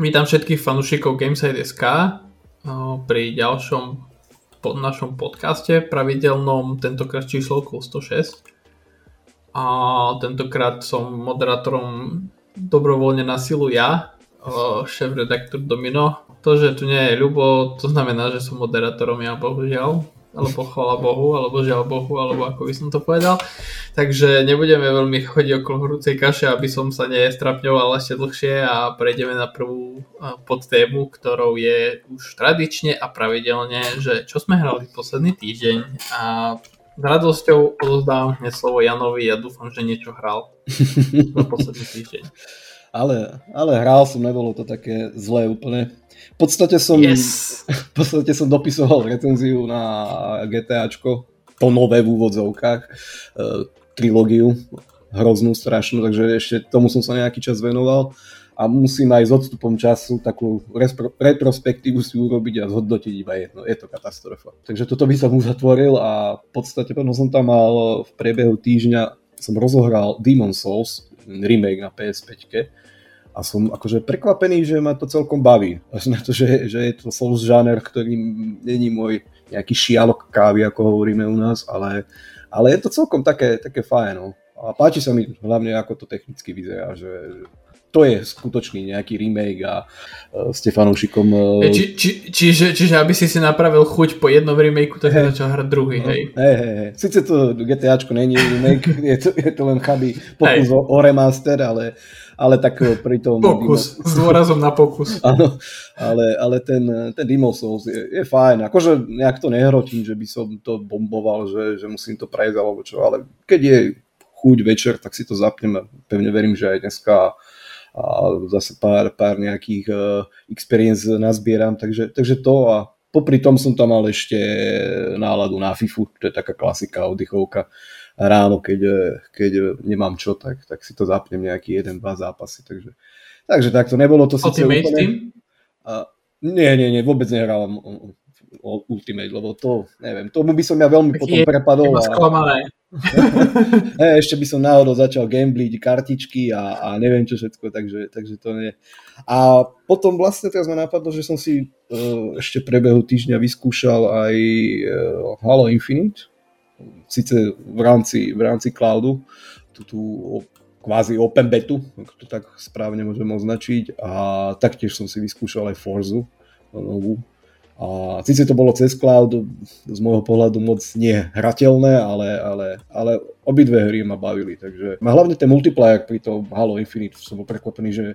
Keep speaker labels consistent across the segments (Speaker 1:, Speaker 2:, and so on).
Speaker 1: Vítam všetkých fanúšikov Gameside.sk pri ďalšom pod našom podcaste, pravidelnom, tentokrát číslovkou 106. A tentokrát som moderátorom dobrovoľne na silu ja, šéf-redaktor Domino. To, že tu nie je Ľubo, to znamená, že som moderátorom ja, bohužiaľ alebo chvala Bohu, alebo žiaľ Bohu, alebo ako by som to povedal. Takže nebudeme veľmi chodiť okolo horúcej kaše, aby som sa nestrapňoval ešte dlhšie a prejdeme na prvú podtému, ktorou je už tradične a pravidelne, že čo sme hrali posledný týždeň a s radosťou odozdávam hneď slovo Janovi a dúfam, že niečo hral za posledný týždeň.
Speaker 2: Ale, ale hral som, nebolo to také zlé úplne. V podstate som, yes. v podstate som dopisoval recenziu na GTAčko, to nové v úvodzovkách, uh, trilógiu, hroznú, strašnú, takže ešte tomu som sa nejaký čas venoval a musím aj s odstupom času takú respro, retrospektívu si urobiť a zhodnotiť iba jedno. Je to katastrofa. Takže toto by som uzatvoril a v podstate potom som tam mal v priebehu týždňa som rozohral Demon Souls, remake na PS5 a som akože prekvapený, že ma to celkom baví. Až na to, že, že je to Souls žáner, ktorý není môj nejaký šialok kávy, ako hovoríme u nás, ale, ale je to celkom také, také fajn. No. A páči sa mi hlavne, ako to technicky vyzerá, že, to je skutočný nejaký remake a uh, ste fanúšikom...
Speaker 1: Uh... Či, či, čiže, čiže aby si si napravil chuť po jednom remakeu, tak hey. začal hrať druhý, no, hej?
Speaker 2: Hej, hej, hej. Sice to GTAčko není remake, je to, je to len chabý pokus hey. o, o remaster, ale, ale tak pri tom...
Speaker 1: Pokus, Dimo... s dôrazom na pokus.
Speaker 2: Áno, ale, ale ten, ten Demon's Souls je, je fajn. Akože nejak to nehrotím, že by som to bomboval, že, že musím to prejsť alebo čo, ale keď je chuť večer, tak si to zapnem a pevne verím, že aj dneska a zase pár, pár nejakých uh, experience nazbieram, takže, takže to a popri tom som tam mal ešte náladu na FIFU, to je taká klasika, oddychovka. Ráno, keď, keď nemám čo, tak, tak si to zapnem nejaký jeden, dva zápasy, takže, takže takto, nebolo to
Speaker 1: síce úplne... Team?
Speaker 2: A, nie, nie, nie, vôbec nehrávam Ultimate, lebo to, neviem, tomu by som ja veľmi potom je, prepadol.
Speaker 1: Je a...
Speaker 2: ešte by som náhodou začal gambliť kartičky a, a neviem čo všetko, takže, takže to nie. A potom vlastne teraz ma napadlo, že som si uh, ešte prebehu týždňa vyskúšal aj uh, Halo Infinite, síce v rámci, v rámci cloudu, tú, tú kvázi open betu, ak to tak správne môžem označiť a taktiež som si vyskúšal aj Forzu novú, a síce to bolo cez cloud, z môjho pohľadu moc nie hrateľné, ale, ale, ale obidve hry ma bavili, takže hlavne ten multiplayer pri tom Halo Infinite som bol prekvapený, že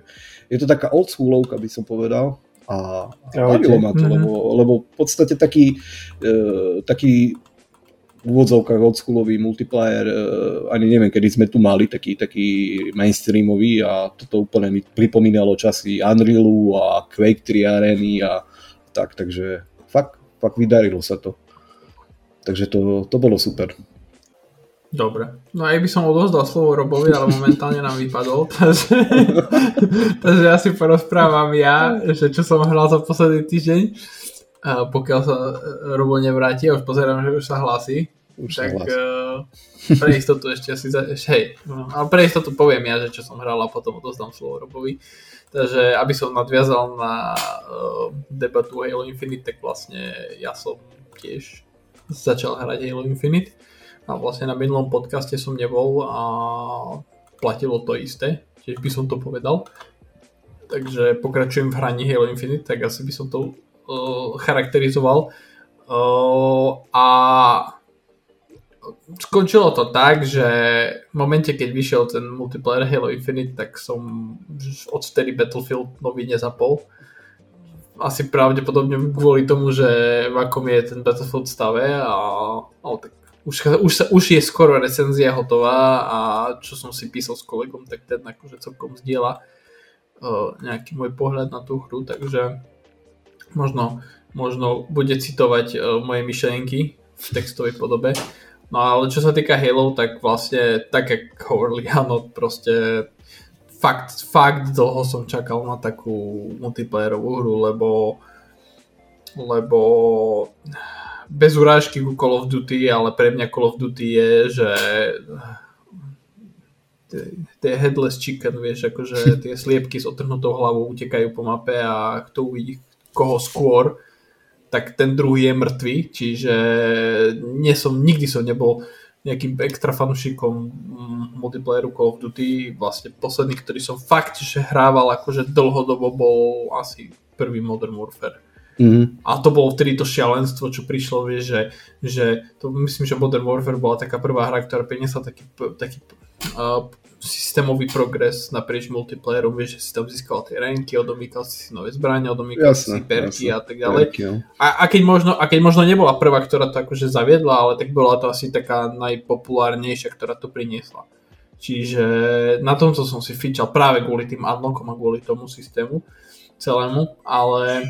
Speaker 2: je to taká old schoolovka, by som povedal, a bavilo ma to, mm-hmm. lebo, lebo v podstate taký, e, taký v úvodzovkách oldschoolový multiplayer, e, ani neviem, kedy sme tu mali taký, taký mainstreamový a toto úplne mi pripomínalo časy Unrealu a Quake 3 arény a tak, takže fakt, fakt vydarilo sa to. Takže to, to bolo super.
Speaker 1: Dobre. No aj by som odozdal slovo Robovi, ale momentálne nám vypadol. Takže, takže ja si porozprávam ja, že čo som hral za posledný týždeň. A pokiaľ sa Robo nevráti, a už pozerám, že už sa hlási. Už tak uh, pre istotu ešte asi... Za, hej, no, ale pre istotu poviem ja, že čo som hral a potom odozdám slovo Robovi. Uh, Takže aby som nadviazal na uh, debatu Halo Infinite, tak vlastne ja som tiež začal hrať Halo Infinite a vlastne na minulom podcaste som nebol a platilo to isté, tiež by som to povedal. Takže pokračujem v hraní Halo Infinite, tak asi by som to uh, charakterizoval. Uh, a skončilo to tak, že v momente, keď vyšiel ten multiplayer Halo Infinite, tak som odtedy Battlefield nový nezapol. Asi pravdepodobne kvôli tomu, že v akom je ten Battlefield stave a no, tak už, už, sa, už je skoro recenzia hotová a čo som si písal s kolegom, tak ten akože celkom zdieľa uh, nejaký môj pohľad na tú hru, takže možno, možno bude citovať uh, moje myšlienky v textovej podobe. No ale čo sa týka Halo, tak vlastne tak jak hovorili, áno, proste fakt, fakt dlho som čakal na takú multiplayerovú hru, lebo lebo bez urážky ku Call of Duty, ale pre mňa Call of Duty je, že tie headless chicken, vieš, akože tie sliepky s otrhnutou hlavou utekajú po mape a kto uvidí koho skôr, tak ten druhý je mŕtvý, čiže nie som, nikdy som nebol nejakým extra fanúšikom mm, multiplayeru Call of Duty. Vlastne posledný, ktorý som fakt že hrával akože dlhodobo bol asi prvý Modern Warfare. Mm-hmm. A to bolo vtedy to šialenstvo, čo prišlo, vieš, že, že to myslím, že Modern Warfare bola taká prvá hra, ktorá priniesla taký, taký uh, systémový progres naprieč multiplayerom, vieš, že si tam získal tie ranky, odomýkal si si nové zbranie, odomýkal jasne, si perky jasne. a tak ďalej. Perky, a, a, keď možno, a keď možno nebola prvá, ktorá to akože zaviedla, ale tak bola to asi taká najpopulárnejšia, ktorá to priniesla. Čiže na tomto som si fičal práve kvôli tým unlockom a kvôli tomu systému celému, ale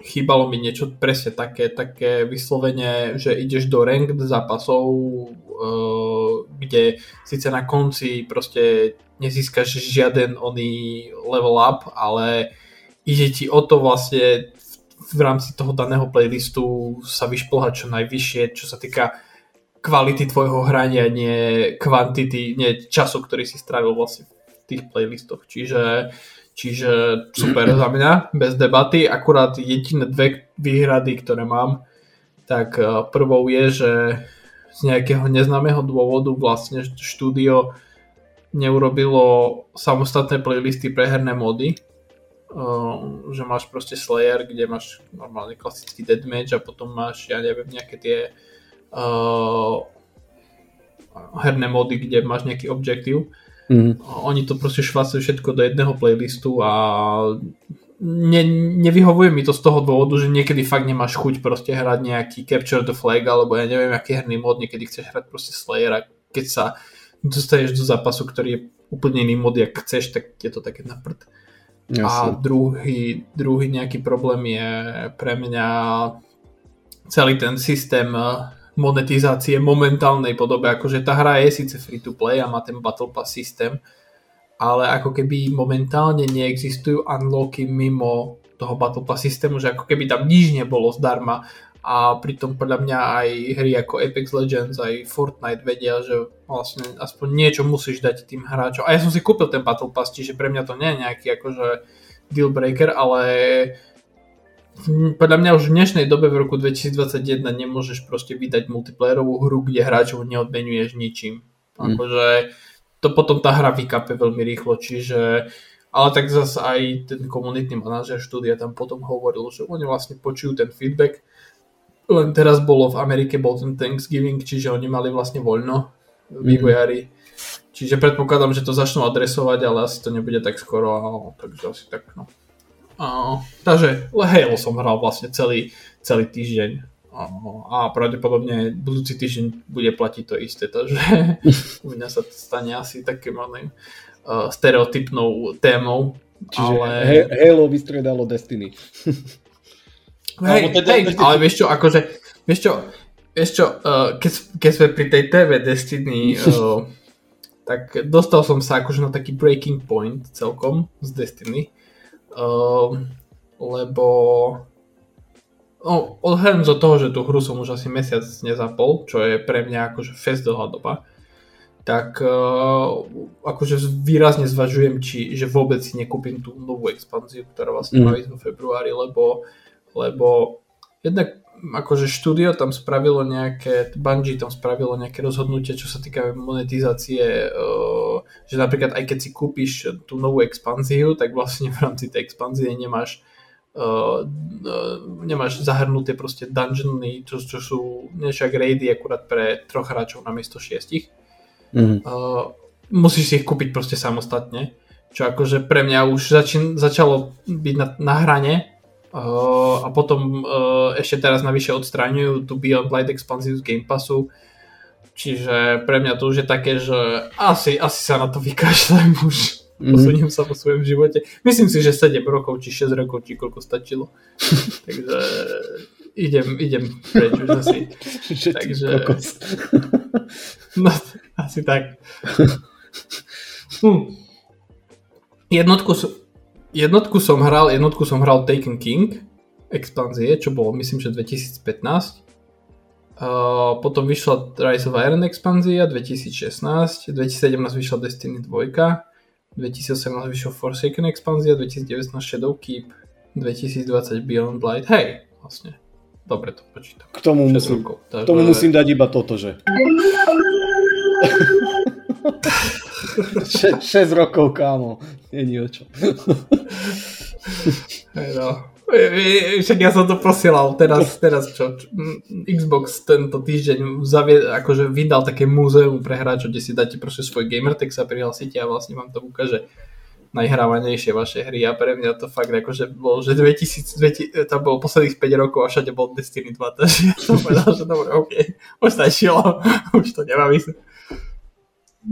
Speaker 1: chýbalo mi niečo presne také, také vyslovene, že ideš do ranked zápasov, uh, kde síce na konci proste nezískaš žiaden oný level up, ale ide ti o to vlastne v rámci toho daného playlistu sa vyšplhať čo najvyššie, čo sa týka kvality tvojho hrania, nie kvantity, nie času, ktorý si strávil vlastne v tých playlistoch. Čiže Čiže super za mňa, bez debaty. Akurát jediné dve výhrady, ktoré mám, tak e, prvou je, že z nejakého neznámeho dôvodu vlastne štúdio neurobilo samostatné playlisty pre herné mody. Uh, že máš proste Slayer, kde máš normálne klasický deathmatch a potom máš, ja neviem, nejaké tie uh, herné mody, kde máš nejaký objektív Mm. Oni to proste švácajú všetko do jedného playlistu a ne, nevyhovuje mi to z toho dôvodu, že niekedy fakt nemáš chuť proste hrať nejaký Capture the Flag alebo ja neviem aký herný mod, niekedy chceš hrať proste Slayer a keď sa dostaneš do zápasu, ktorý je úplne iný mod, jak chceš, tak je to také na prd. A druhý, druhý nejaký problém je pre mňa celý ten systém monetizácie momentálnej podobe. Akože tá hra je síce free to play a má ten Battle Pass systém, ale ako keby momentálne neexistujú unlocky mimo toho Battle Pass systému, že ako keby tam nič nebolo zdarma a pritom podľa mňa aj hry ako Apex Legends, aj Fortnite vedia, že vlastne aspoň niečo musíš dať tým hráčom. A ja som si kúpil ten Battle Pass, čiže pre mňa to nie je nejaký akože deal breaker, ale podľa mňa už v dnešnej dobe v roku 2021 nemôžeš proste vydať multiplayerovú hru, kde hráčov neodmenuješ ničím. Mm. Akože to potom tá hra vykape veľmi rýchlo, čiže ale tak zase aj ten komunitný manažer štúdia tam potom hovoril, že oni vlastne počujú ten feedback, len teraz bolo v Amerike, bol ten Thanksgiving, čiže oni mali vlastne voľno, mhm. vývojári. Mm. Čiže predpokladám, že to začnú adresovať, ale asi to nebude tak skoro, takže asi tak no. Uh, takže Halo som hral vlastne celý, celý týždeň uh, a pravdepodobne budúci týždeň bude platiť to isté, takže u mňa sa to stane asi takým uh, stereotypnou témou.
Speaker 2: Čiže ale... Halo vystredalo Destiny.
Speaker 1: hej, teda, hej, ale vieš čo, akože, vieš čo, vieš čo, uh, keď, keď sme pri tej TV Destiny, uh, tak dostal som sa akože na taký breaking point celkom z Destiny Uh, lebo no, odhľadom do toho, že tú hru som už asi mesiac nezapol, čo je pre mňa akože fest dlhá doba, tak uh, akože výrazne zvažujem, či, že vôbec si nekúpim tú novú expanziu, ktorá vlastne mm. má ísť vo februári, lebo, lebo jednak akože štúdio tam spravilo nejaké, Bungie tam spravilo nejaké rozhodnutie, čo sa týka monetizácie, uh, že napríklad aj keď si kúpiš tú novú expanziu, tak vlastne v rámci tej expanzie nemáš uh, uh, nemáš zahrnuté proste dungeony, čo, čo sú niečo raidy akurát pre troch hráčov na miesto šiestich. Mm-hmm. Uh, musíš si ich kúpiť proste samostatne, čo akože pre mňa už začín, začalo byť na, na hrane, Uh, a potom uh, ešte teraz navyše odstraňujú tú Beyond Light expanziu z Game Passu. Čiže pre mňa to už je také, že asi, asi sa na to vykašľam už. Mm-hmm. Posuniem sa po svojom živote. Myslím si, že 7 rokov, či 6 rokov, či koľko stačilo. Takže idem, idem preč už asi. Takže... no, asi tak. Hm. Jednotku, jednotku som hral, jednotku som hral Taken King expanzie, čo bolo myslím, že 2015. Potom vyšla Rise of Iron expanzia 2016, 2017 vyšla Destiny 2, 2018 vyšla Forsaken expanzia, 2019 Shadow Keep, 2020 Beyond Light. Hej, vlastne. Dobre to počítam.
Speaker 2: K tomu, musím, rokov, k tomu musím dať iba toto, že... 6, 6 rokov, kámo. Není o čo.
Speaker 1: Hey no. Však ja som to posielal, teraz, teraz čo, Xbox tento týždeň zavie, akože vydal také múzeum pre hráčov, kde si dáte proste svoj gamertag sa prihlásite a vlastne vám to ukáže najhrávanejšie vaše hry a pre mňa to fakt akože bolo, že 2000, 2000 tam bolo posledných 5 rokov a všade bol Destiny 2, takže ja som povedal, že dobre, ok, už stačilo, už to nemá mysle.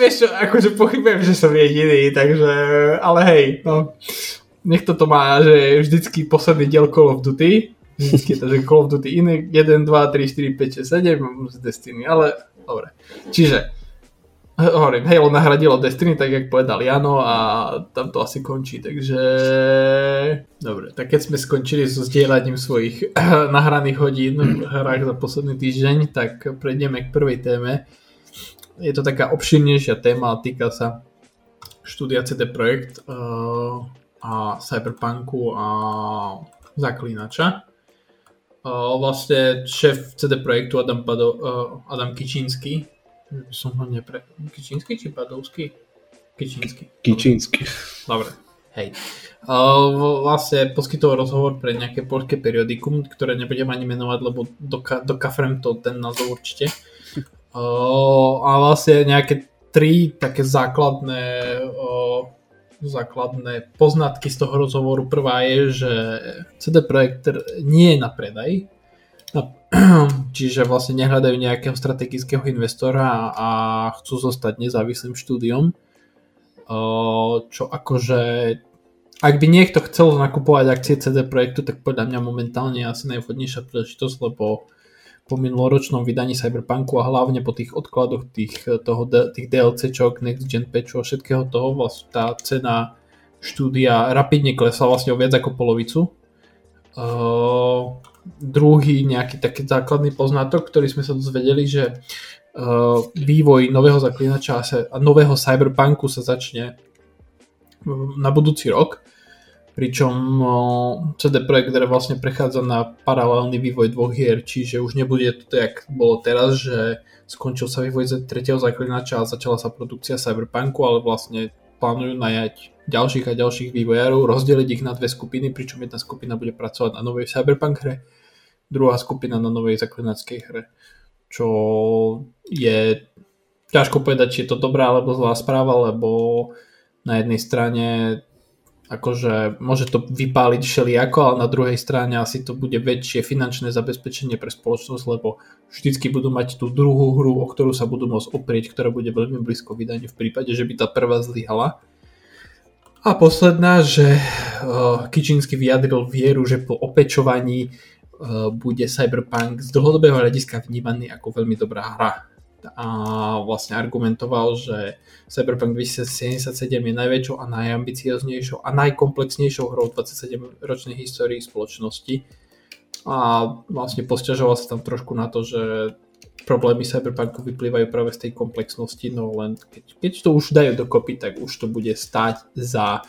Speaker 1: vieš čo, akože pochybujem, že som jediný, takže, ale hej, no nech to má, že vždycky posledný diel Call of Duty, vždycky to, že Call of Duty iný, 1, 2, 3, 4, 5, 6, 7 z Destiny, ale dobre. Čiže, hovorím, Halo nahradilo Destiny, tak jak povedal Jano a tam to asi končí, takže dobre, tak keď sme skončili so zdieľaním svojich nahraných hodín v hrách za posledný týždeň, tak prejdeme k prvej téme. Je to taká obširnejšia téma a týka sa štúdia CD Projekt. Uh, a Cyberpunku a Zaklínača. Vlastne šéf CD Projektu Adam, Pado, Adam Kičínsky, som ho nepre... Kičínsky či Padovský? Kičínsky.
Speaker 2: Kičínsky.
Speaker 1: Dobre, hej. Vlastne poskytol rozhovor pre nejaké polské periodikum, ktoré nebudem ani menovať, lebo dokafrem to ten názov určite. A vlastne nejaké tri také základné základné poznatky z toho rozhovoru. Prvá je, že CD Projekt nie je na predaj, čiže vlastne nehľadajú nejakého strategického investora a chcú zostať nezávislým štúdiom. Čo akože ak by niekto chcel nakupovať akcie CD Projektu, tak podľa mňa momentálne je asi najvhodnejšia príležitosť, lebo po minuloročnom vydaní Cyberpunku a hlavne po tých odkladoch tých, toho, tých DLCčok, Next Gen patchu a všetkého toho, vlastne tá cena štúdia rapidne klesla vlastne o viac ako polovicu. Uh, druhý nejaký taký základný poznatok, ktorý sme sa dozvedeli, že uh, vývoj nového zaklinača a nového Cyberpunku sa začne na budúci rok pričom CD Projekt vlastne prechádza na paralelný vývoj dvoch hier, čiže už nebude to tak, bolo teraz, že skončil sa vývoj z tretieho zaklinača a začala sa produkcia Cyberpunku, ale vlastne plánujú najať ďalších a ďalších vývojárov, rozdeliť ich na dve skupiny, pričom jedna skupina bude pracovať na novej Cyberpunk hre, druhá skupina na novej zaklinačskej hre, čo je ťažko povedať, či je to dobrá alebo zlá správa, lebo na jednej strane akože môže to vypáliť všelijako, ale na druhej strane asi to bude väčšie finančné zabezpečenie pre spoločnosť, lebo vždycky budú mať tú druhú hru, o ktorú sa budú môcť oprieť, ktorá bude veľmi blízko vydaniu v prípade, že by tá prvá zlyhala. A posledná, že uh, Kičinsky vyjadril vieru, že po opečovaní uh, bude Cyberpunk z dlhodobého hľadiska vnímaný ako veľmi dobrá hra a vlastne argumentoval, že Cyberpunk 2077 je najväčšou a najambicioznejšou a najkomplexnejšou hrou v 27-ročnej histórii spoločnosti. A vlastne posťažoval sa tam trošku na to, že problémy Cyberpunku vyplývajú práve z tej komplexnosti, no len keď, keď to už dajú dokopy, tak už to bude stať za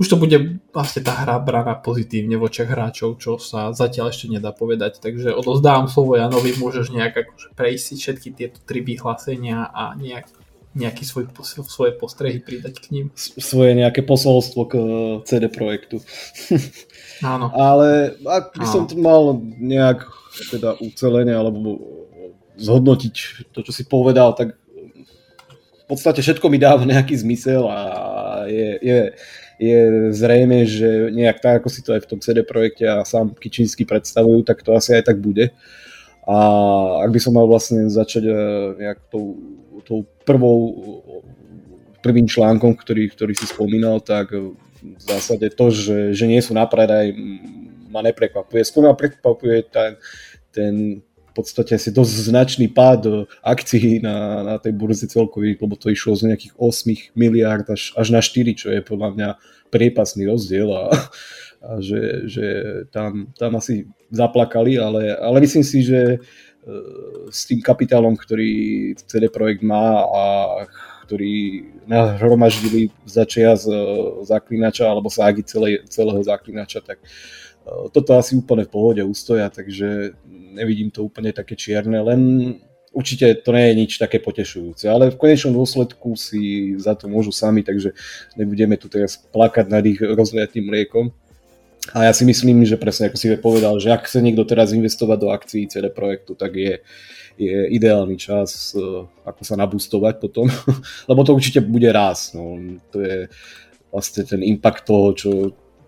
Speaker 1: už to bude vlastne tá hra braná pozitívne v očiach hráčov, čo sa zatiaľ ešte nedá povedať. Takže odozdávam slovo Janovi, môžeš nejak akože prejsť si všetky tieto tri vyhlásenia a nejak, nejaký svoj, svoje postrehy pridať k ním.
Speaker 2: Svoje nejaké posolstvo k eh, CD Projektu.
Speaker 1: Áno.
Speaker 2: Ale ak by som to mal nejak teda ucelenie alebo zhodnotiť to, čo si povedal, tak podstate všetko mi dáva nejaký zmysel a je, je, je zrejme, že nejak tak, ako si to aj v tom CD projekte a sám Kičinsky predstavujú, tak to asi aj tak bude. A ak by som mal vlastne začať e, nejak tou, tou prvou, prvým článkom, ktorý, ktorý si spomínal, tak v zásade to, že, že nie sú na predaj, ma neprekvapuje. Skôr ma prekvapuje ten, ten v podstate asi dosť značný pád akcií na, na tej burze celkových, lebo to išlo z nejakých 8 miliard až, až na 4, čo je podľa mňa priepasný rozdiel a, a že, že tam, tam asi zaplakali, ale, ale myslím si, že s tým kapitálom, ktorý CD Projekt má a ktorý nahromaždili za z zaklinača alebo ságy celé, celého zaklinača, tak e, toto asi úplne v pohode ustoja, takže nevidím to úplne také čierne, len určite to nie je nič také potešujúce, ale v konečnom dôsledku si za to môžu sami, takže nebudeme tu teraz plakať nad ich rozliatým mliekom. A ja si myslím, že presne ako si povedal, že ak chce niekto teraz investovať do akcií CD Projektu, tak je, je ideálny čas, uh, ako sa nabustovať potom, lebo to určite bude raz. No. To je vlastne ten impact toho, čo,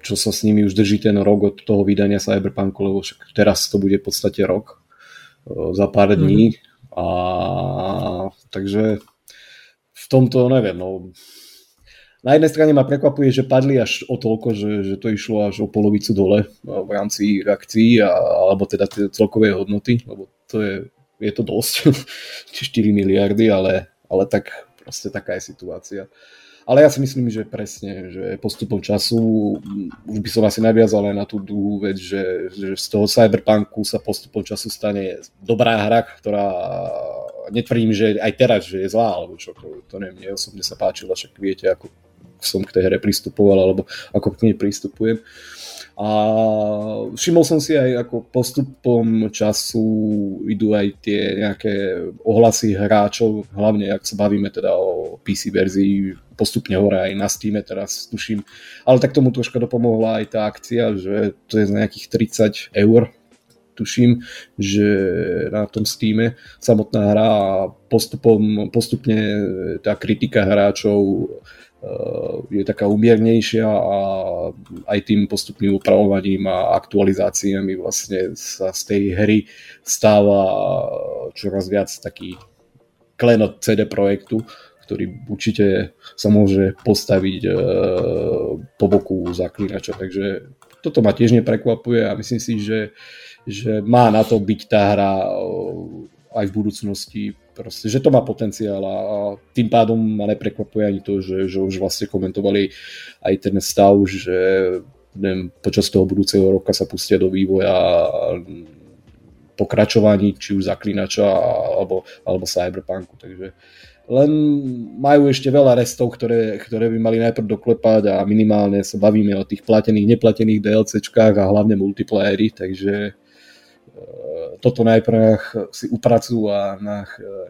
Speaker 2: čo sa s nimi už drží ten rok od toho vydania Cyberpunku, lebo však teraz to bude v podstate rok uh, za pár dní. Mm-hmm. A takže v tomto neviem, no na jednej strane ma prekvapuje, že padli až o toľko, že, že to išlo až o polovicu dole v rámci akcií, a, alebo teda tie celkové hodnoty, lebo to je, je to dosť, 4 miliardy, ale, ale tak proste taká je situácia. Ale ja si myslím, že presne, že postupom času, už by som asi naviazal aj na tú druhú vec, že, že z toho cyberpunku sa postupom času stane dobrá hra, ktorá netvrdím, že aj teraz, že je zlá, alebo čo, to, to neviem, mne osobne sa páčilo, však viete, ako som k tej hre pristupoval, alebo ako k nej pristupujem. A všimol som si aj ako postupom času idú aj tie nejaké ohlasy hráčov, hlavne ak sa bavíme teda o PC verzii, postupne hore aj na Steam teraz tuším. Ale tak tomu troška dopomohla aj tá akcia, že to je z nejakých 30 eur tuším, že na tom Steam samotná hra a postupom, postupne tá kritika hráčov je taká umiernejšia a aj tým postupným upravovaním a aktualizáciami vlastne sa z tej hry stáva čoraz viac taký klenot CD projektu, ktorý určite sa môže postaviť e, po boku zaklinača. Takže toto ma tiež neprekvapuje a myslím si, že, že má na to byť tá hra e, aj v budúcnosti proste, že to má potenciál a, tým pádom ma neprekvapuje ani to, že, že už vlastne komentovali aj ten stav, že neviem, počas toho budúceho roka sa pustia do vývoja pokračovaní, či už zaklinača alebo, alebo cyberpunku, takže len majú ešte veľa restov, ktoré, ktoré by mali najprv doklepať a minimálne sa bavíme o tých platených, neplatených DLCčkách a hlavne multiplayery, takže toto najprv si upracujú a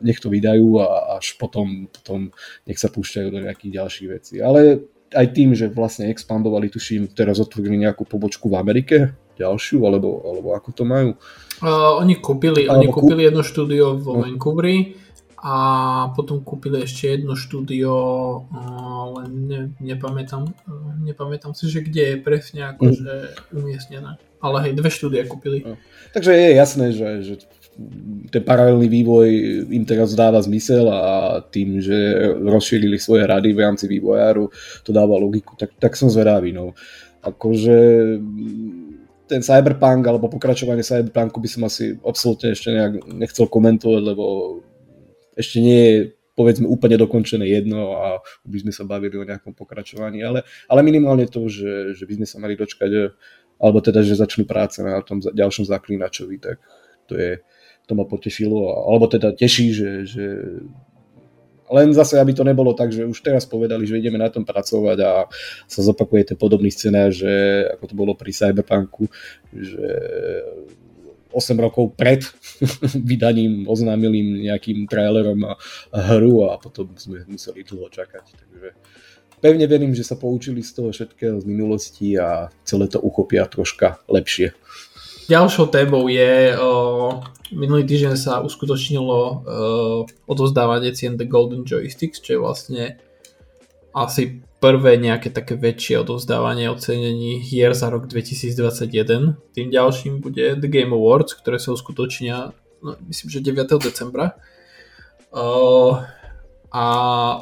Speaker 2: nech to vydajú a až potom, potom nech sa púšťajú do nejakých ďalších vecí. Ale aj tým, že vlastne expandovali, tuším, teraz otvorili nejakú pobočku v Amerike, ďalšiu, alebo, alebo ako to majú?
Speaker 1: Uh, oni kúpili, oni kúpili jedno štúdio vo no. Vancouveri a potom kúpili ešte jedno štúdio, len ne, nepamätám, nepamätám si, že kde je presne akože mm. umiestnené. Ale hej, dve štúdia kúpili. No.
Speaker 2: Takže je jasné, že, že ten paralelný vývoj im teraz dáva zmysel a tým, že rozšírili svoje rady v rámci vývojáru, to dáva logiku, tak, tak som zvedavý. No. Akože ten cyberpunk alebo pokračovanie cyberpunku by som asi absolútne ešte nejak nechcel komentovať, lebo ešte nie je povedzme úplne dokončené jedno a by sme sa bavili o nejakom pokračovaní, ale, ale minimálne to, že, že by sme sa mali dočkať alebo teda, že začnú práce na tom ďalšom zaklínačovi, tak to je, to ma potešilo, alebo teda teší, že, že len zase, aby to nebolo tak, že už teraz povedali, že ideme na tom pracovať a sa zopakuje ten podobný scenár, že ako to bolo pri Cyberpunku, že 8 rokov pred vydaním oznámili nejakým trailerom a, a hru a potom sme museli dlho čakať. Takže pevne verím, že sa poučili z toho všetkého z minulosti a celé to uchopia troška lepšie.
Speaker 1: Ďalšou témou je, uh, minulý týždeň sa uskutočnilo uh, odozdávanie cien The Golden Joysticks, čo je vlastne asi prvé nejaké také väčšie odovzdávanie ocenení hier za rok 2021. Tým ďalším bude The Game Awards, ktoré sa uskutočnia, no, myslím, že 9. decembra. Uh, a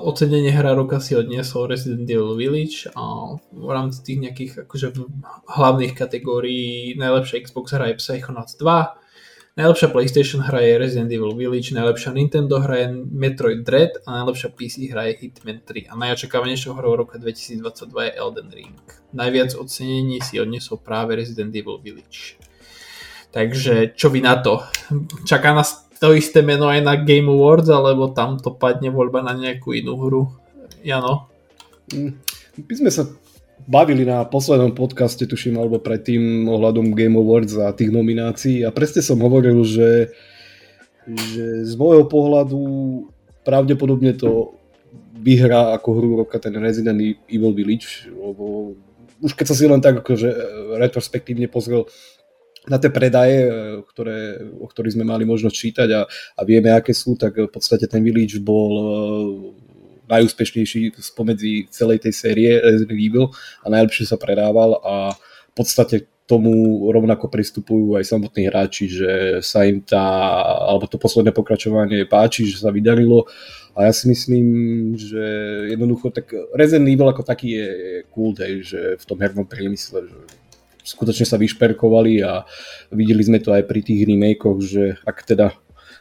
Speaker 1: ocenenie hra roka si odniesol Resident Evil Village a v rámci tých nejakých akože hlavných kategórií najlepšia Xbox hra je Psychonauts 2, Najlepšia PlayStation hra je Resident Evil Village, najlepšia Nintendo hra je Metroid Dread a najlepšia PC hra je Hitman 3 a najočakávanejšou hrou roka 2022 je Elden Ring. Najviac ocenení si odnesol práve Resident Evil Village. Takže čo vy na to? Čaká nás to isté meno aj na Game Awards, alebo tam to padne voľba na nejakú inú hru? Jano?
Speaker 2: Mm, my sme sa bavili na poslednom podcaste, tuším, alebo predtým ohľadom Game Awards a tých nominácií. A presne som hovoril, že, že z môjho pohľadu pravdepodobne to vyhrá ako hru roka ten Resident Evil Village, lebo už keď sa si len tak akože retrospektívne pozrel na tie predaje, ktoré, o ktorých sme mali možnosť čítať a, a vieme, aké sú, tak v podstate ten Village bol najúspešnejší spomedzi celej tej série Resident Evil a najlepšie sa predával a v podstate tomu rovnako pristupujú aj samotní hráči, že sa im tá, alebo to posledné pokračovanie páči, že sa vydarilo. A ja si myslím, že jednoducho tak Resident Evil ako taký je cool, hej, že v tom hernom priemysle, že skutočne sa vyšperkovali a videli sme to aj pri tých remakeoch, že ak teda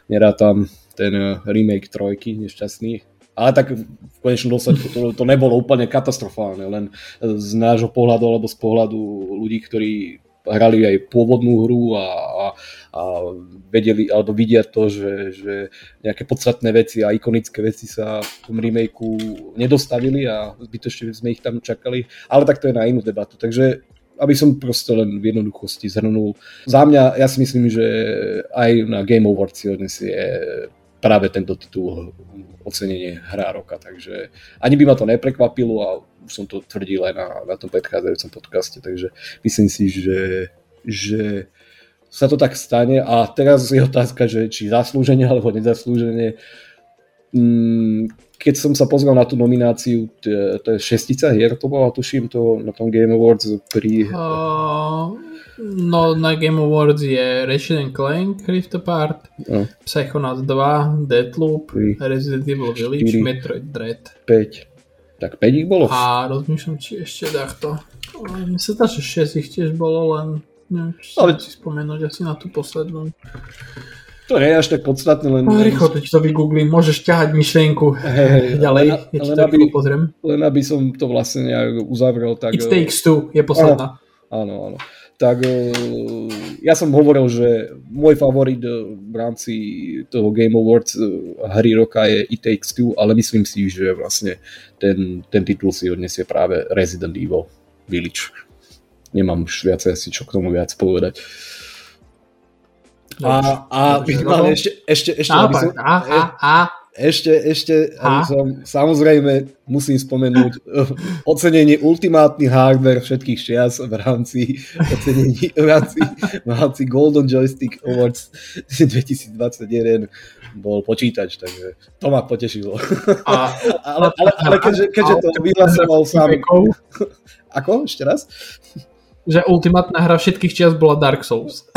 Speaker 2: nerátam ten remake trojky nešťastný, ale tak v konečnom dôsledku to, to nebolo úplne katastrofálne, len z nášho pohľadu alebo z pohľadu ľudí, ktorí hrali aj pôvodnú hru a, a, a vedeli, alebo vidia to, že, že nejaké podstatné veci a ikonické veci sa v tom remakeu nedostavili a zbytočne sme ich tam čakali, ale tak to je na inú debatu. Takže aby som proste len v jednoduchosti zhrnul. Za mňa, ja si myslím, že aj na Game Awards si odnesie práve tento titul ocenenie hra roka, takže ani by ma to neprekvapilo a už som to tvrdil aj na, na tom predchádzajúcom podcaste, takže myslím si, že, že sa to tak stane a teraz je otázka, že či zaslúženie alebo nezaslúženie. Mm, keď som sa pozrel na tú nomináciu, to je šestica hier, to bola, tuším, to na tom Game Awards pri... Uh,
Speaker 1: no, na Game Awards je Resident Clank, Rift Apart, no. Psychonauts 2, Deathloop, 3, Resident Evil Village, 4, Metroid Dread.
Speaker 2: 5. Tak 5 ich bolo?
Speaker 1: A rozmýšľam, či ešte takto. Mne sa dá, že 6 ich tiež bolo, len neviem, či Ale... si spomenúť asi na tú poslednú.
Speaker 2: To nie je až tak podstatné, len...
Speaker 1: No, rýchlo, to to vygooglím, môžeš ťahať myšlienku hey, ďalej, len, ja len, aby, pozriem.
Speaker 2: Len aby som to vlastne nejak uzavrel, tak...
Speaker 1: It takes two je posledná.
Speaker 2: Áno, áno. Tak e, ja som hovoril, že môj favorit e, v rámci toho Game Awards hry roka je It Takes Two, ale myslím si, že vlastne ten, ten titul si odniesie práve Resident Evil Village. Nemám už viacej asi čo k tomu viac povedať. A, a minimálne ešte, ešte, ešte, aby som, a, a, a. ešte, ešte, aby som, samozrejme, musím spomenúť uh, ocenenie ultimátny hardware všetkých čias v rámci ocenení, v rámci, v rámci Golden Joystick Awards 2021 bol počítač, takže to ma potešilo. A, ale, ale, ale keďže, keďže to vyhlasoval sám... Ako? Ešte raz?
Speaker 1: Že ultimátna hra všetkých čias bola Dark Souls.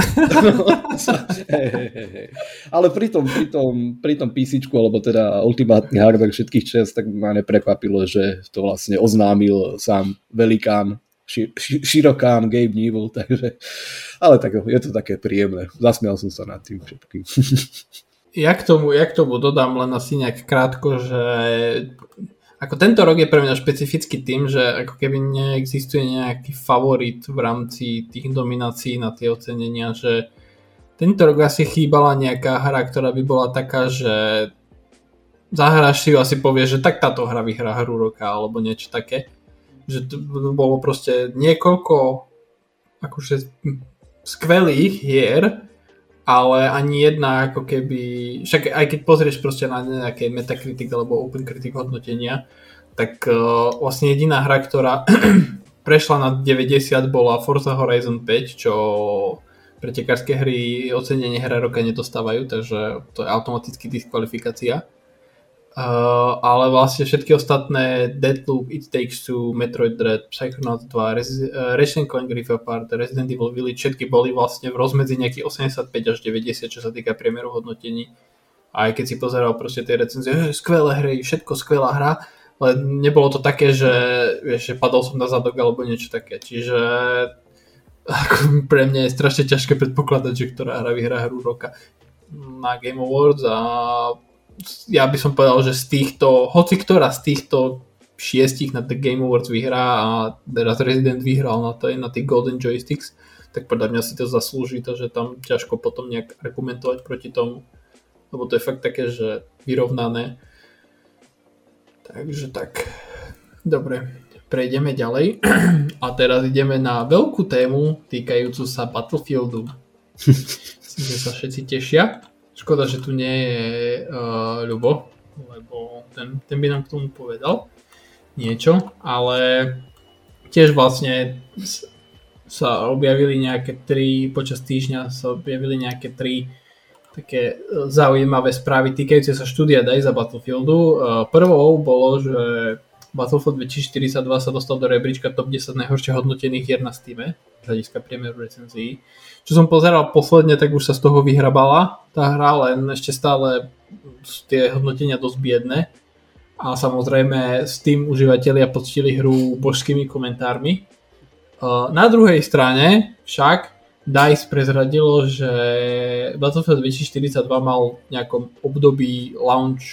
Speaker 2: Ale pri tom, pri tom, pri tom PC, alebo teda ultimátny hardware všetkých čias, tak ma neprekvapilo, že to vlastne oznámil sám velikán, ši, ši, širokán Gabe Newell, takže, ale tak je to také príjemné. Zasmial som sa nad tým všetkým.
Speaker 1: Ja k tomu, ja k tomu dodám len asi nejak krátko, že ako tento rok je pre mňa špecifický tým, že ako keby neexistuje nejaký favorit v rámci tých nominácií na tie ocenenia, že tento rok asi chýbala nejaká hra, ktorá by bola taká, že zahráš si ju asi povieš, že tak táto hra vyhrá hru roka alebo niečo také. Že to bolo proste niekoľko akože skvelých hier, ale ani jedna ako keby, však aj keď pozrieš proste na nejaké Metacritic alebo OpenCritic hodnotenia, tak uh, vlastne jediná hra, ktorá prešla na 90 bola Forza Horizon 5, čo pretekárske hry ocenenie hra roka nedostávajú, takže to je automaticky diskvalifikácia. Uh, ale vlastne všetky ostatné Deadloop, It Takes Two, Metroid Dread, Psychonauts 2, Resi- uh, Clank Rift Apart, Resident Evil Village, všetky boli vlastne v rozmedzi nejakých 85 až 90, čo sa týka priemeru hodnotení. A aj keď si pozeral proste tie recenzie, skvelé hry, všetko skvelá hra, ale nebolo to také, že, vieš, že padol som na zadok alebo niečo také. Čiže ako pre mňa je strašne ťažké predpokladať, že ktorá hra vyhrá hru roka na Game Awards a ja by som povedal, že z týchto, hoci ktorá z týchto šiestich na The Game Awards vyhrá a teraz Resident vyhral na, to, na tých Golden Joysticks, tak podľa mňa si to zaslúži to, že tam ťažko potom nejak argumentovať proti tomu, lebo to je fakt také, že vyrovnané. Takže tak, dobre prejdeme ďalej a teraz ideme na veľkú tému týkajúcu sa Battlefieldu. Myslím, že sa všetci tešia. Škoda, že tu nie je uh, Ľubo, lebo ten, ten by nám k tomu povedal niečo, ale tiež vlastne sa objavili nejaké tri, počas týždňa sa objavili nejaké tri také e, zaujímavé správy týkajúce sa štúdia DICE a Battlefieldu. Uh, prvou bolo, že Battlefield 2042 sa dostal do rebríčka top 10 najhoršie hodnotených hier na Steam z hľadiska priemeru recenzií. Čo som pozeral posledne, tak už sa z toho vyhrabala tá hra, len ešte stále sú tie hodnotenia dosť biedne. A samozrejme Steam užívateľia poctili hru božskými komentármi. Na druhej strane však DICE prezradilo, že Battlefield 2042 mal v nejakom období launch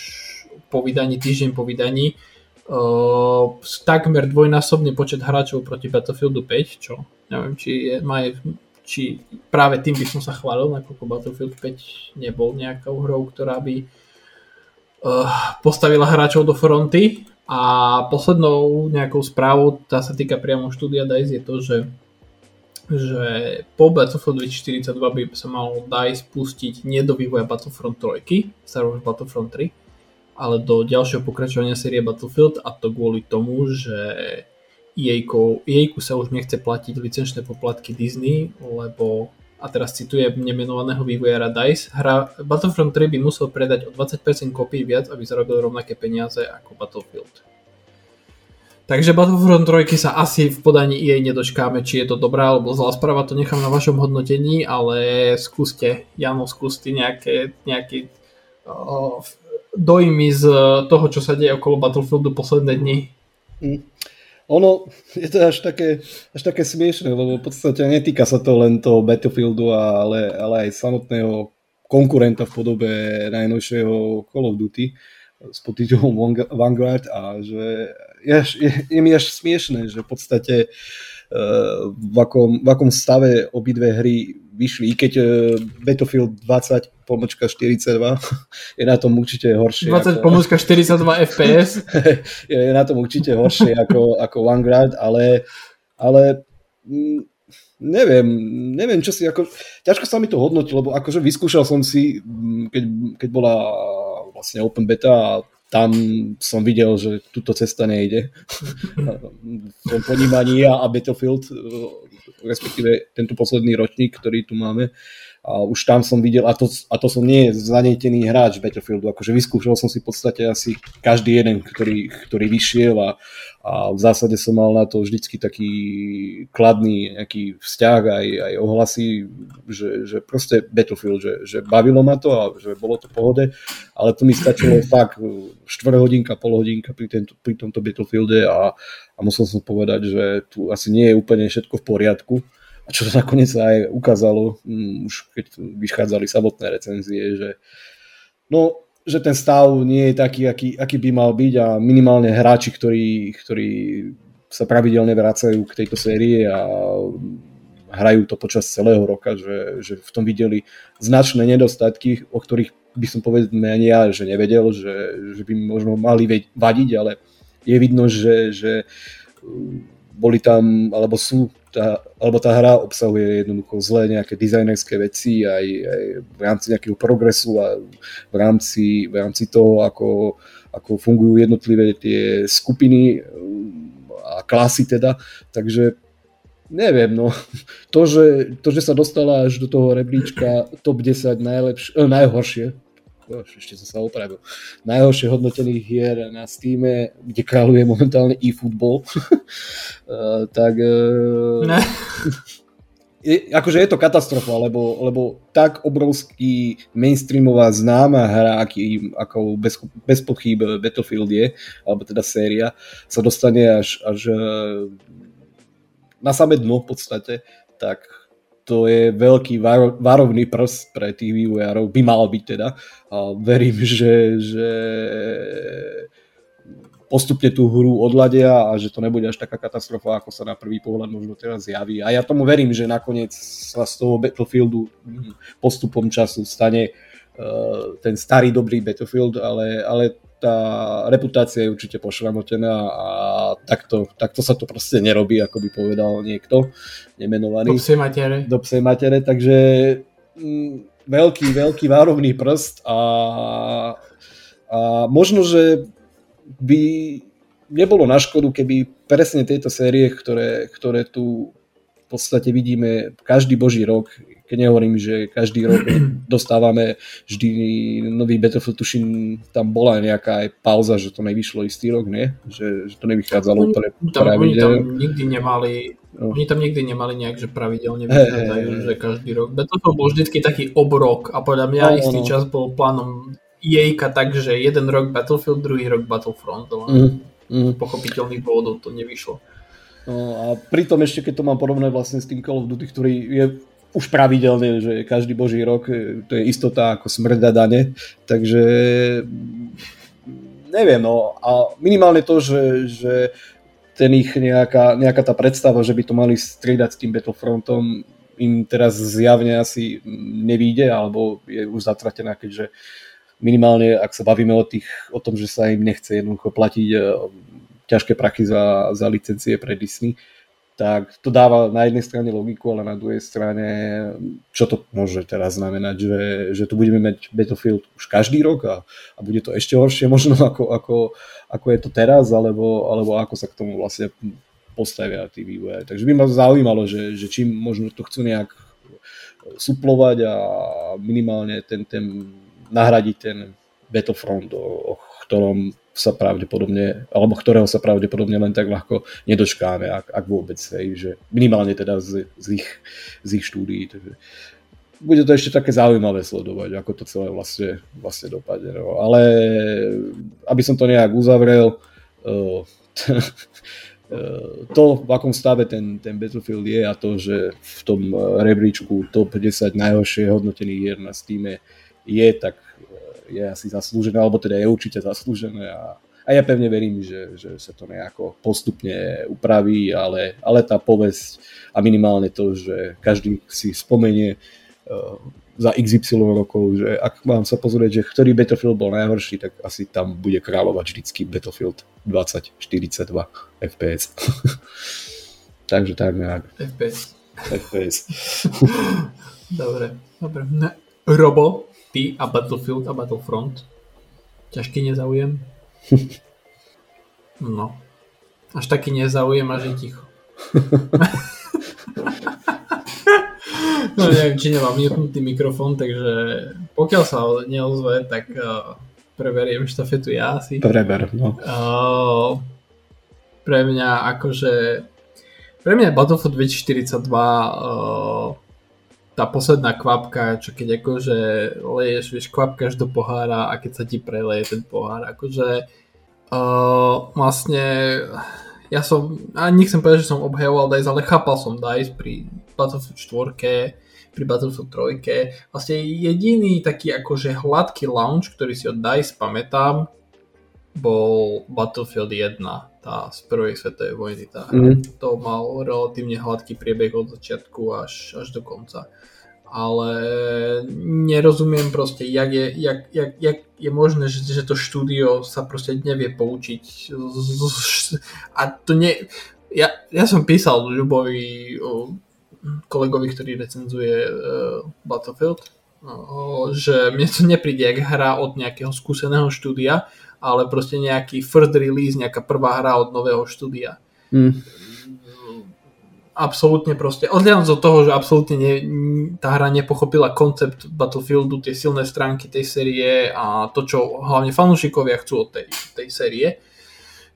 Speaker 1: po vydaní, týždeň po vydaní, uh, takmer dvojnásobný počet hráčov proti Battlefieldu 5, čo neviem, či, je, má, či práve tým by som sa chválil, nakoľko Battlefield 5 nebol nejakou hrou, ktorá by uh, postavila hráčov do fronty. A poslednou nejakou správou, tá sa týka priamo štúdia DICE, je to, že že po Battlefield 2042 by sa mal DICE pustiť nie do vývoja Battlefront 3, Star Wars Battlefront 3, ale do ďalšieho pokračovania série Battlefield a to kvôli tomu, že EA, sa už nechce platiť licenčné poplatky Disney, lebo a teraz citujem nemenovaného vývojára DICE, hra Battlefront 3 by musel predať o 20% kopí viac, aby zarobil rovnaké peniaze ako Battlefield. Takže Battlefront 3 sa asi v podaní EA nedočkáme, či je to dobrá alebo zlá správa, to nechám na vašom hodnotení, ale skúste, Jano, skúste nejaké, uh, dojmy z toho, čo sa deje okolo Battlefieldu posledné dni? Mm.
Speaker 2: Ono je to až také, až také smiešné, lebo v podstate netýka sa to len toho Battlefieldu, ale, ale aj samotného konkurenta v podobe najnovšieho Call of Duty s podtitulom Vanguard a že je, je, je mi až smiešné, že v podstate uh, v, akom, v akom stave obidve hry vyšli, i keď uh, Battlefield 20 pomočka 42 je na tom určite horšie.
Speaker 1: 20 ako... pomočka 42 FPS.
Speaker 2: je na tom určite horšie ako, ako Vanguard, ale, ale mm, neviem, neviem čo si, ako, ťažko sa mi to hodnotí, lebo akože vyskúšal som si, mm, keď, keď bola vlastne open beta a tam som videl, že túto cesta nejde. v tom ponímaní a Battlefield, respektíve tento posledný ročník, ktorý tu máme, a už tam som videl, a to, a to som nie zanietený hráč Battlefieldu, akože vyskúšal som si v podstate asi každý jeden, ktorý, ktorý vyšiel a, a v zásade som mal na to vždycky taký kladný nejaký vzťah, aj, aj ohlasy, že, že proste Battlefield, že, že bavilo ma to a že bolo to pohode, ale to mi stačilo fakt štvrt hodinka, pol hodinka pri, tento, pri tomto Battlefielde a, a musel som povedať, že tu asi nie je úplne všetko v poriadku a čo to nakoniec aj ukázalo, um, už keď vychádzali samotné recenzie, že no, že ten stav nie je taký, aký, aký by mal byť a minimálne hráči, ktorí, ktorí sa pravidelne vracajú k tejto série a hrajú to počas celého roka, že, že v tom videli značné nedostatky, o ktorých by som povedal ani ja, že nevedel, že, že by možno mali vadiť, ale je vidno, že, že boli tam, alebo sú tá, alebo tá hra obsahuje jednoducho zlé nejaké dizajnerské veci aj, aj v rámci nejakého progresu a v rámci, v rámci toho, ako, ako fungujú jednotlivé tie skupiny a klasy teda, takže neviem, no, to, že, to, že sa dostala až do toho rebríčka top 10 najlepš- eh, najhoršie, ešte som sa opravil, najhoršie hodnotených hier na Steam, kde kráľuje momentálne e-football, uh, tak uh, je, akože je to katastrofa, lebo, lebo tak obrovský mainstreamová známa hra, aký, ako bez, bez pochyb Battlefield je, alebo teda séria, sa dostane až, až na samé dno v podstate, tak to je veľký var, varovný prst pre tých vývojárov, by mal byť teda. A verím, že, že postupne tú hru odladia a že to nebude až taká katastrofa, ako sa na prvý pohľad možno teraz javí. A ja tomu verím, že nakoniec sa z toho Battlefieldu postupom času stane uh, ten starý dobrý Battlefield, ale, ale tá reputácia je určite pošramotená a takto, takto sa to proste nerobí, ako by povedal niekto nemenovaný.
Speaker 1: Do psej matere.
Speaker 2: Do psej matere, takže mm, veľký, veľký várovný prst a, a možno, že by nebolo na škodu, keby presne tieto série, ktoré, ktoré tu v podstate vidíme každý boží rok, keď nehovorím, že každý rok dostávame vždy nový Battlefield, tuším, tam bola nejaká aj pauza, že to nevyšlo istý rok, nie? Že, že to nevychádzalo
Speaker 1: úplne pravidelne. Oni tam nikdy nemali No. Oni tam nikdy nemali nejak, že pravidelne vychádzajú, hey, hey, že každý rok. Battlefield bol vždy taký obrok a podľa mňa no, istý no. čas bol plánom jejka tak, že jeden rok Battlefield, druhý rok Battlefront, ale mm, mm. pochopiteľných dôvodov to nevyšlo.
Speaker 2: No a pritom ešte, keď to mám porovnať vlastne s tým Call of Duty, ktorý je už pravidelne, že každý boží rok, e, to je istota ako smrť dane, takže neviem, no a minimálne to, že, že ten ich nejaká, nejaká tá predstava, že by to mali striedať s tým Battlefrontom, im teraz zjavne asi nevíde, alebo je už zatratená, keďže uh, minimálne, ak sa bavíme o, tých, o tom, že sa im nechce jednoducho platiť e, ťažké prachy za, za licencie pre Disney, tak to dáva na jednej strane logiku, ale na druhej strane, čo to môže teraz znamenať, že, že tu budeme mať Battlefield už každý rok a, a bude to ešte horšie možno ako, ako, ako je to teraz, alebo, alebo ako sa k tomu vlastne postavia tí vývojári. Takže by ma zaujímalo, že, že čím možno to chcú nejak suplovať a minimálne ten, ten nahradiť ten Battlefront, o, o ktorom sa pravdepodobne, alebo ktorého sa pravdepodobne len tak ľahko nedočkáme, ak, ak vôbec, hej, že minimálne teda z, z, ich, z ich štúdií. Takže bude to ešte také zaujímavé sledovať, ako to celé vlastne, vlastne dopadne. No. Ale aby som to nejak uzavrel, uh, to, v akom stave ten, ten Battlefield je a to, že v tom rebríčku top 10 najhoršie hodnotených hier na Steam je, tak je asi zaslúžené, alebo teda je určite zaslúžené a, a ja pevne verím, že, že sa to nejako postupne upraví, ale, ale tá povesť a minimálne to, že každý si spomenie uh, za XY rokov, že ak mám sa pozrieť, že ktorý Battlefield bol najhorší, tak asi tam bude kráľovať vždycky Battlefield 2042 FPS. Takže tak nejak.
Speaker 1: FPS.
Speaker 2: FPS.
Speaker 1: dobre, dobre. Robo, ty a Battlefield a Battlefront? Ťažký nezaujem? No. Až taký nezaujem a že ticho. no neviem, či nemám vypnutý mikrofón, takže pokiaľ sa neozve, tak uh, preberiem štafetu ja asi.
Speaker 2: Preber, no.
Speaker 1: Uh, pre mňa akože pre mňa Battlefield 2042 uh, tá posledná kvapka, čo keď akože leješ, vieš, kvapkaš do pohára a keď sa ti preleje ten pohár, akože uh, vlastne ja som, a nechcem povedať, že som obhajoval DICE, ale chápal som DICE pri Battlefield 4, pri Battlefield 3. Vlastne jediný taký akože hladký launch, ktorý si od DICE pamätám, bol Battlefield 1, tá z prvej svetovej vojny. Tá mm. To mal relatívne hladký priebeh od začiatku až, až do konca ale nerozumiem proste, jak je, jak, jak, jak je možné, že, že to štúdio sa proste nevie poučiť. A to nie... Ja, ja som písal Ľubovi, kolegovi, ktorý recenzuje uh, Battlefield, že mne to nepríde jak hra od nejakého skúseného štúdia, ale proste nejaký first release, nejaká prvá hra od nového štúdia. Mm absolútne proste, odhľadom od toho, že absolútne ne, tá hra nepochopila koncept Battlefieldu, tie silné stránky tej série a to, čo hlavne fanúšikovia chcú od tej, tej série,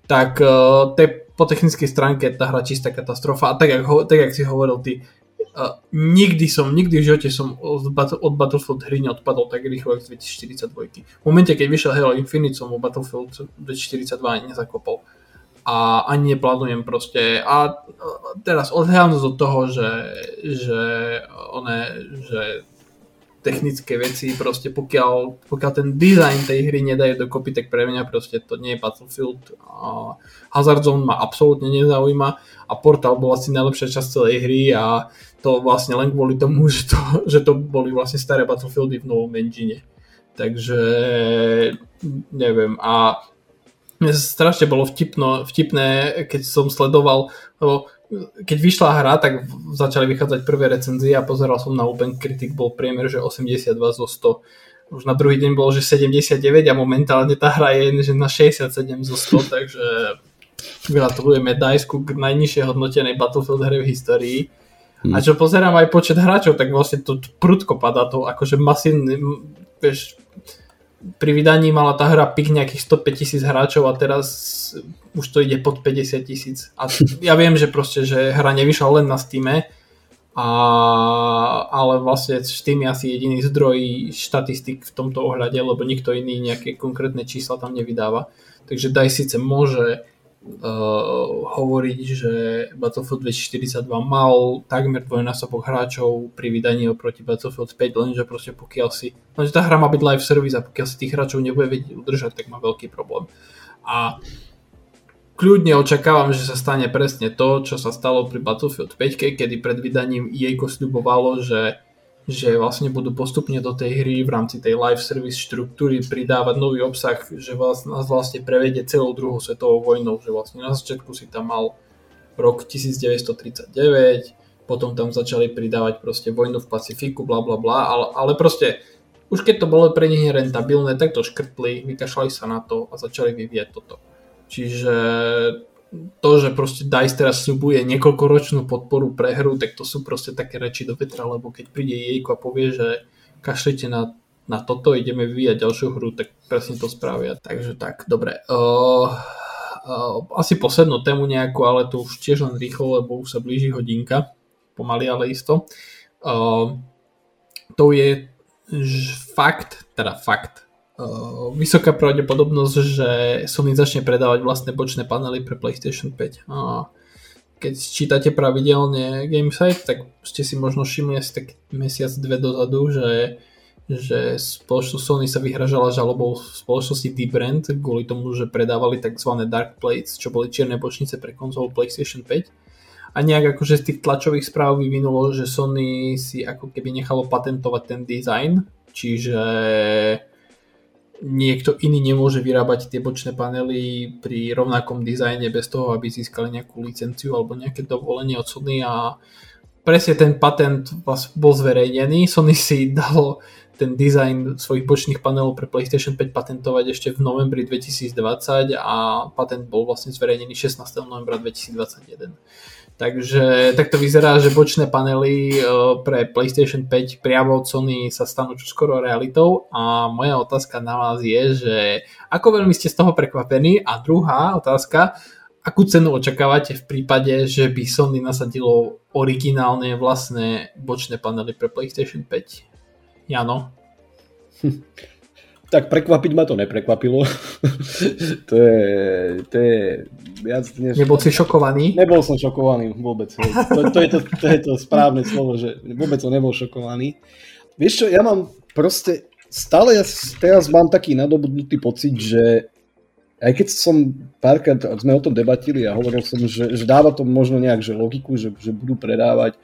Speaker 1: tak uh, tej, po technickej stránke tá hra čistá katastrofa a tak, jak, tak, jak si hovoril ty, nikdy som, nikdy v živote som od, od Battlefield hry neodpadol tak rýchlo ako 2042. V momente, keď vyšiel Halo Infinite som o Battlefield 2042 nezakopol a ani neplánujem proste. A teraz odhľadnúť od toho, že, že, one, že technické veci, proste pokiaľ, pokiaľ ten design tej hry nedajú dokopy, tak pre mňa proste to nie je Battlefield. A Hazard Zone ma absolútne nezaujíma a Portal bol asi najlepšia časť celej hry a to vlastne len kvôli tomu, že to, že to boli vlastne staré Battlefieldy v novom engine. Takže neviem a mne strašne bolo vtipno, vtipné, keď som sledoval, lebo keď vyšla hra, tak začali vychádzať prvé recenzie a pozeral som na Open Critic, bol priemer, že 82 zo 100. Už na druhý deň bolo, že 79 a momentálne tá hra je že na 67 zo 100, takže gratulujeme Dajsku k najnižšie hodnotenej Battlefield hre v histórii. Hmm. A čo pozerám aj počet hráčov, tak vlastne to prudko padá to akože masívne, vieš, pri vydaní mala tá hra pik nejakých 105 tisíc hráčov a teraz už to ide pod 50 tisíc. A ja viem, že proste, že hra nevyšla len na Steam, ale vlastne Steam je asi jediný zdroj štatistik v tomto ohľade, lebo nikto iný nejaké konkrétne čísla tam nevydáva. Takže DICE síce môže uh, hovoriť, že Battlefield 2042 mal takmer dvojnásobok hráčov pri vydaní oproti Battlefield 5, lenže proste pokiaľ si, lenže tá hra má byť live service a pokiaľ si tých hráčov nebude vedieť udržať, tak má veľký problém. A kľudne očakávam, že sa stane presne to, čo sa stalo pri Battlefield 5, kedy pred vydaním EA sľubovalo, že že vlastne budú postupne do tej hry v rámci tej live service štruktúry pridávať nový obsah, že vás, nás vlastne prevedie celou druhou svetovou vojnou, že vlastne na začiatku si tam mal rok 1939, potom tam začali pridávať proste vojnu v Pacifiku, bla bla bla, ale, ale proste už keď to bolo pre nich rentabilné, tak to škrtli, vykašľali sa na to a začali vyvíjať toto. Čiže to, že proste DICE teraz slubuje niekoľkoročnú podporu pre hru, tak to sú proste také reči do vetra, lebo keď príde Jejko a povie, že kašlite na, na toto, ideme vyvíjať ďalšiu hru, tak presne to spravia. Takže tak, dobre. Uh, uh, asi poslednú tému nejakú, ale to už tiež len rýchlo, lebo už sa blíži hodinka. Pomaly, ale isto. Uh, to je fakt, teda fakt, vysoká pravdepodobnosť, že Sony začne predávať vlastné bočné panely pre PlayStation 5. Uh, keď čítate pravidelne Gamesite, tak ste si možno všimli asi tak mesiac, dve dozadu, že že spoločnosť Sony sa vyhražala žalobou spoločnosti D-Brand kvôli tomu, že predávali tzv. Dark Plates, čo boli čierne bočnice pre konzolu PlayStation 5. A nejak akože z tých tlačových správ vyvinulo, že Sony si ako keby nechalo patentovať ten design, čiže niekto iný nemôže vyrábať tie bočné panely pri rovnakom dizajne bez toho, aby získali nejakú licenciu alebo nejaké dovolenie od Sony a presne ten patent bol zverejnený. Sony si dalo ten dizajn svojich bočných panelov pre PlayStation 5 patentovať ešte v novembri 2020 a patent bol vlastne zverejnený 16. novembra 2021. Takže takto vyzerá, že bočné panely e, pre PlayStation 5 priamo od Sony sa stanú skoro realitou a moja otázka na vás je, že ako veľmi ste z toho prekvapení a druhá otázka, akú cenu očakávate v prípade, že by Sony nasadilo originálne vlastné bočné panely pre PlayStation 5? Jano?
Speaker 2: tak prekvapiť ma to neprekvapilo. to je, to je viac
Speaker 1: než... Nebol si šokovaný?
Speaker 2: Nebol som šokovaný vôbec. To, to, je to, to je to správne slovo, že vôbec som nebol šokovaný. Vieš čo, ja mám proste, stále ja teraz mám taký nadobudnutý pocit, že aj keď som párkrát, sme o tom debatili a hovoril som, že, že dáva to možno nejak že logiku, že, že budú predávať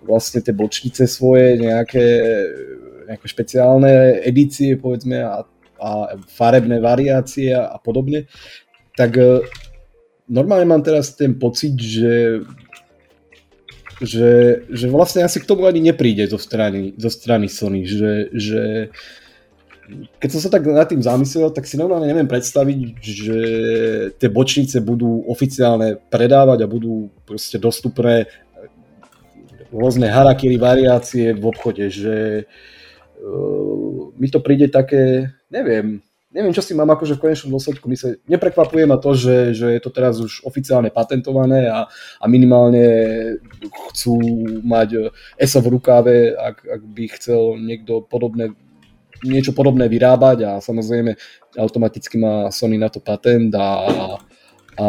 Speaker 2: vlastne tie bočnice svoje, nejaké nejaké špeciálne edície, povedzme, a, a farebné variácie a, podobne, tak e, normálne mám teraz ten pocit, že že, že vlastne asi k tomu ani nepríde zo strany, zo strany Sony, že, že keď som sa tak nad tým zamyslel, tak si normálne neviem predstaviť, že tie bočnice budú oficiálne predávať a budú proste dostupné rôzne harakiri variácie v obchode, že, mi to príde také, neviem, neviem, čo si mám akože v konečnom dôsledku myslieť. Neprekvapuje ma to, že, že je to teraz už oficiálne patentované a, a minimálne chcú mať ESO v rukáve, ak, ak by chcel niekto podobné, niečo podobné vyrábať a samozrejme automaticky má Sony na to patent a, a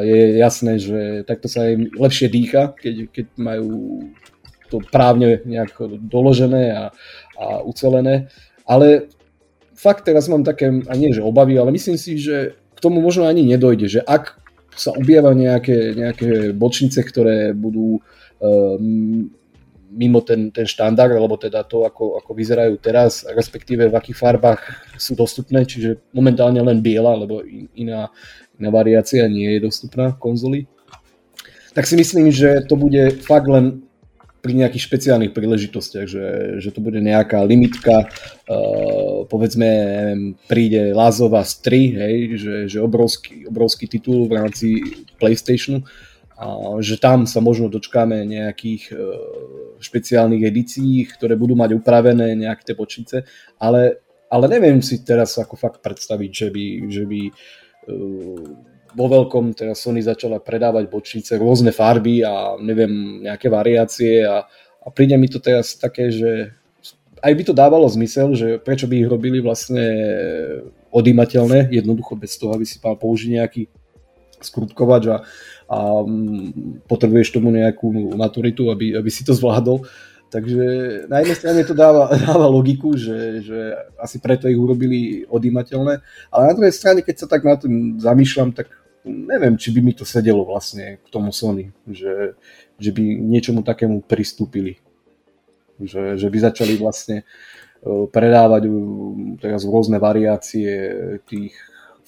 Speaker 2: je jasné, že takto sa im lepšie dýcha, keď, keď majú to právne nejako doložené a, a ucelené. Ale fakt teraz mám také, a nie že obavy, ale myslím si, že k tomu možno ani nedojde, že ak sa objavia nejaké, nejaké bočnice, ktoré budú um, mimo ten, ten štandard, alebo teda to, ako, ako vyzerajú teraz, respektíve v akých farbách sú dostupné, čiže momentálne len biela, lebo iná, iná variácia nie je dostupná v konzoli. Tak si myslím, že to bude fakt len pri nejakých špeciálnych príležitostiach, že, že to bude nejaká limitka, uh, povedzme, príde Lázova z 3, hej, že, že obrovský, obrovský titul v rámci PlayStationu, a že tam sa možno dočkáme nejakých uh, špeciálnych edícií, ktoré budú mať upravené nejaké tie počíce, ale, ale neviem si teraz ako fakt predstaviť, že by, že by uh, vo veľkom teraz Sony začala predávať bočnice, rôzne farby a neviem, nejaké variácie a, a príde mi to teraz také, že aj by to dávalo zmysel, že prečo by ich robili vlastne odýmateľné, jednoducho bez toho, aby si mal použiť nejaký skrutkovač a, a mm, potrebuješ tomu nejakú maturitu, aby, aby si to zvládol. Takže na jednej strane to dáva, dáva logiku, že, že asi preto ich urobili odýmateľné, ale na druhej strane, keď sa tak na tým zamýšľam, tak neviem, či by mi to sedelo vlastne k tomu Sony, že, že by niečomu takému pristúpili. Že, že by začali vlastne e, predávať teraz rôzne variácie tých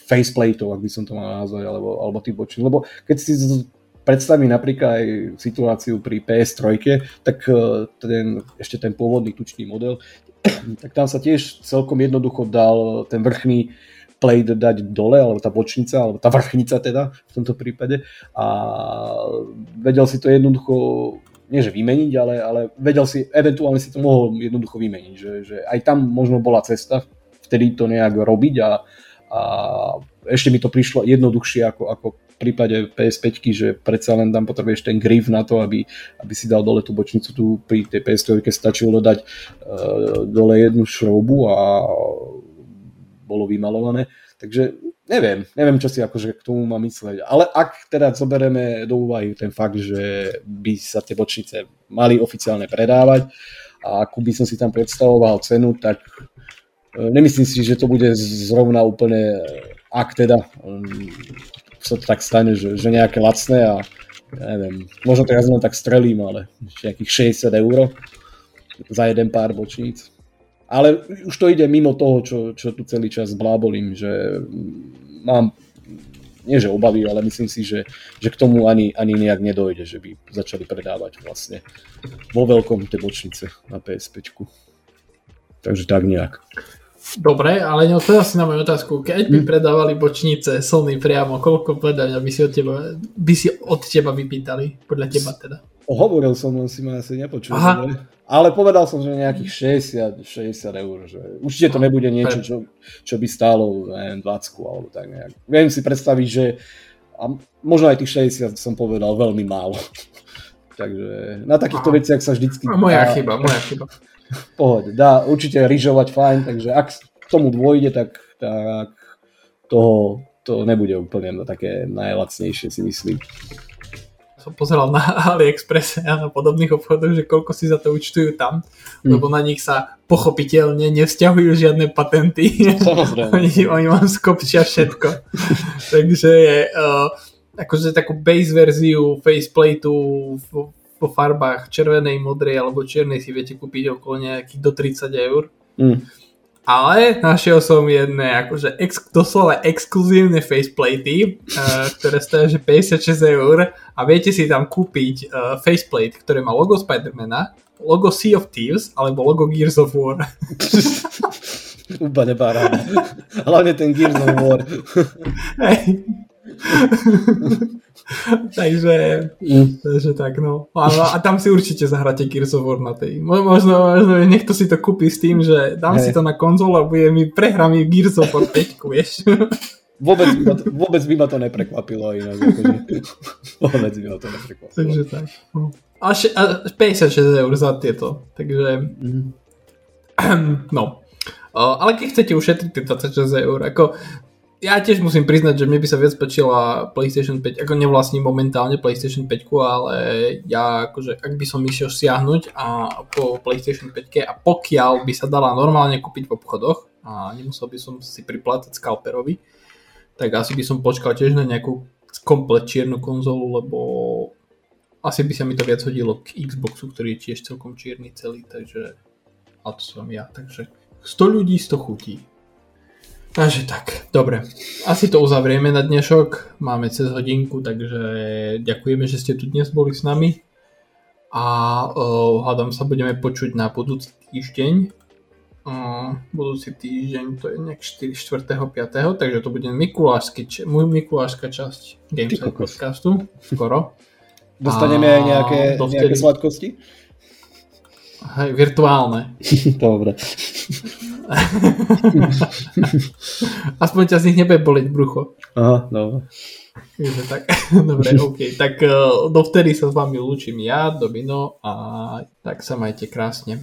Speaker 2: faceplateov, ak by som to mal nazvať, alebo, alebo tých bočín. Lebo keď si predstavím napríklad aj situáciu pri PS3, tak e, ten, ešte ten pôvodný tučný model, tak tam sa tiež celkom jednoducho dal ten vrchný plate dať dole, alebo tá bočnica, alebo tá vrchnica teda v tomto prípade. A vedel si to jednoducho nie že vymeniť, ale, ale vedel si, eventuálne si to mohol jednoducho vymeniť, že, že aj tam možno bola cesta vtedy to nejak robiť a, a ešte mi to prišlo jednoduchšie ako, ako v prípade PS5, že predsa len tam potrebuješ ten grif na to, aby, aby si dal dole tú bočnicu, tu pri tej PS3 stačilo dodať uh, dole jednu šroubu a bolo vymalované. Takže neviem, neviem, čo si akože k tomu mám mysleť. Ale ak teda zoberieme do úvahy ten fakt, že by sa tie bočnice mali oficiálne predávať a akú by som si tam predstavoval cenu, tak e, nemyslím si, že to bude zrovna úplne, ak teda um, sa to tak stane, že, že nejaké lacné a ja neviem, možno teraz len tak strelím, ale nejakých 60 eur za jeden pár bočníc. Ale už to ide mimo toho, čo, čo tu celý čas blábolím, že mám nie že obavy, ale myslím si, že, že k tomu ani, ani nejak nedojde, že by začali predávať vlastne vo veľkom tie bočnice na PSP. Takže tak nejak.
Speaker 1: Dobre, ale neodpovedal si na moju otázku. Keď by hm. predávali bočnice Sony priamo, koľko predania by si od teba, by si od teba vypýtali? Podľa teba teda.
Speaker 2: Hovoril som, len si ma asi nepočul. Aha. Ale povedal som, že nejakých 60, 60 eur. Že určite to nebude niečo, čo, čo by stálo neviem, 20 alebo tak nejak. Viem si predstaviť, že a možno aj tých 60 som povedal veľmi málo. Takže na takýchto Aha. veciach sa vždycky...
Speaker 1: Moja chyba, moja chyba.
Speaker 2: Pohode, dá určite ryžovať fajn, takže ak k tomu dôjde, tak, tak toho, to nebude úplne také najlacnejšie si myslím
Speaker 1: som pozeral na AliExpress a na podobných obchodoch, že koľko si za to účtujú tam, mm. lebo na nich sa pochopiteľne nevzťahujú žiadne patenty. oni, oni vám skopčia všetko. Takže je uh, akože takú base verziu faceplateu vo farbách červenej, modrej alebo čiernej si viete kúpiť okolo nejakých do 30 eur. Mm ale našiel som jedné akože ex, doslova exkluzívne faceplatey, uh, ktoré stojí že 56 eur a viete si tam kúpiť uh, faceplate, ktoré má logo Spidermana, logo Sea of Thieves alebo logo Gears of War.
Speaker 2: Úplne paráda. Hlavne ten Gears of War. Hey.
Speaker 1: takže, mm. takže tak no. A, a tam si určite zahráte Gears of War na tej. Možno, možno niekto si to kúpi s tým, že dám hey. si to na konzolu a bude mi prehrá mi Gears of War 5, vieš.
Speaker 2: Vôbec by, ma to, vôbec by ma to neprekvapilo inak. Akože, vôbec by ma to neprekvapilo.
Speaker 1: Takže tak. No. A, še, a 56 eur za tieto. Takže... Mm. No. ale keď chcete ušetriť tie 26 eur, ako ja tiež musím priznať, že mne by sa viac páčila PlayStation 5, ako nevlastním momentálne PlayStation 5, ale ja akože, ak by som išiel siahnuť a po PlayStation 5 a pokiaľ by sa dala normálne kúpiť v obchodoch a nemusel by som si priplácať scalperovi, tak asi by som počkal tiež na nejakú komplet čiernu konzolu, lebo asi by sa mi to viac hodilo k Xboxu, ktorý je tiež celkom čierny celý, takže a to som ja, takže 100 ľudí, 100 chutí. Takže tak, dobre. Asi to uzavrieme na dnešok. Máme cez hodinku, takže ďakujeme, že ste tu dnes boli s nami. A uh, hádam sa budeme počuť na budúci týždeň. Uh, budúci týždeň to je nejak 4. 4. 5. Takže to bude Mikulášsky, môj Mikulášska časť Gameside podcastu. Skoro.
Speaker 2: Dostaneme aj nejaké, nejaké sladkosti?
Speaker 1: Hej, virtuálne.
Speaker 2: Dobre.
Speaker 1: Aspoň ťa z nich nebude boleť brucho.
Speaker 2: Aha, dobre.
Speaker 1: Takže tak, dobre, OK. Tak uh, dovtedy sa s vami lúčim ja, Domino, a tak sa majte krásne.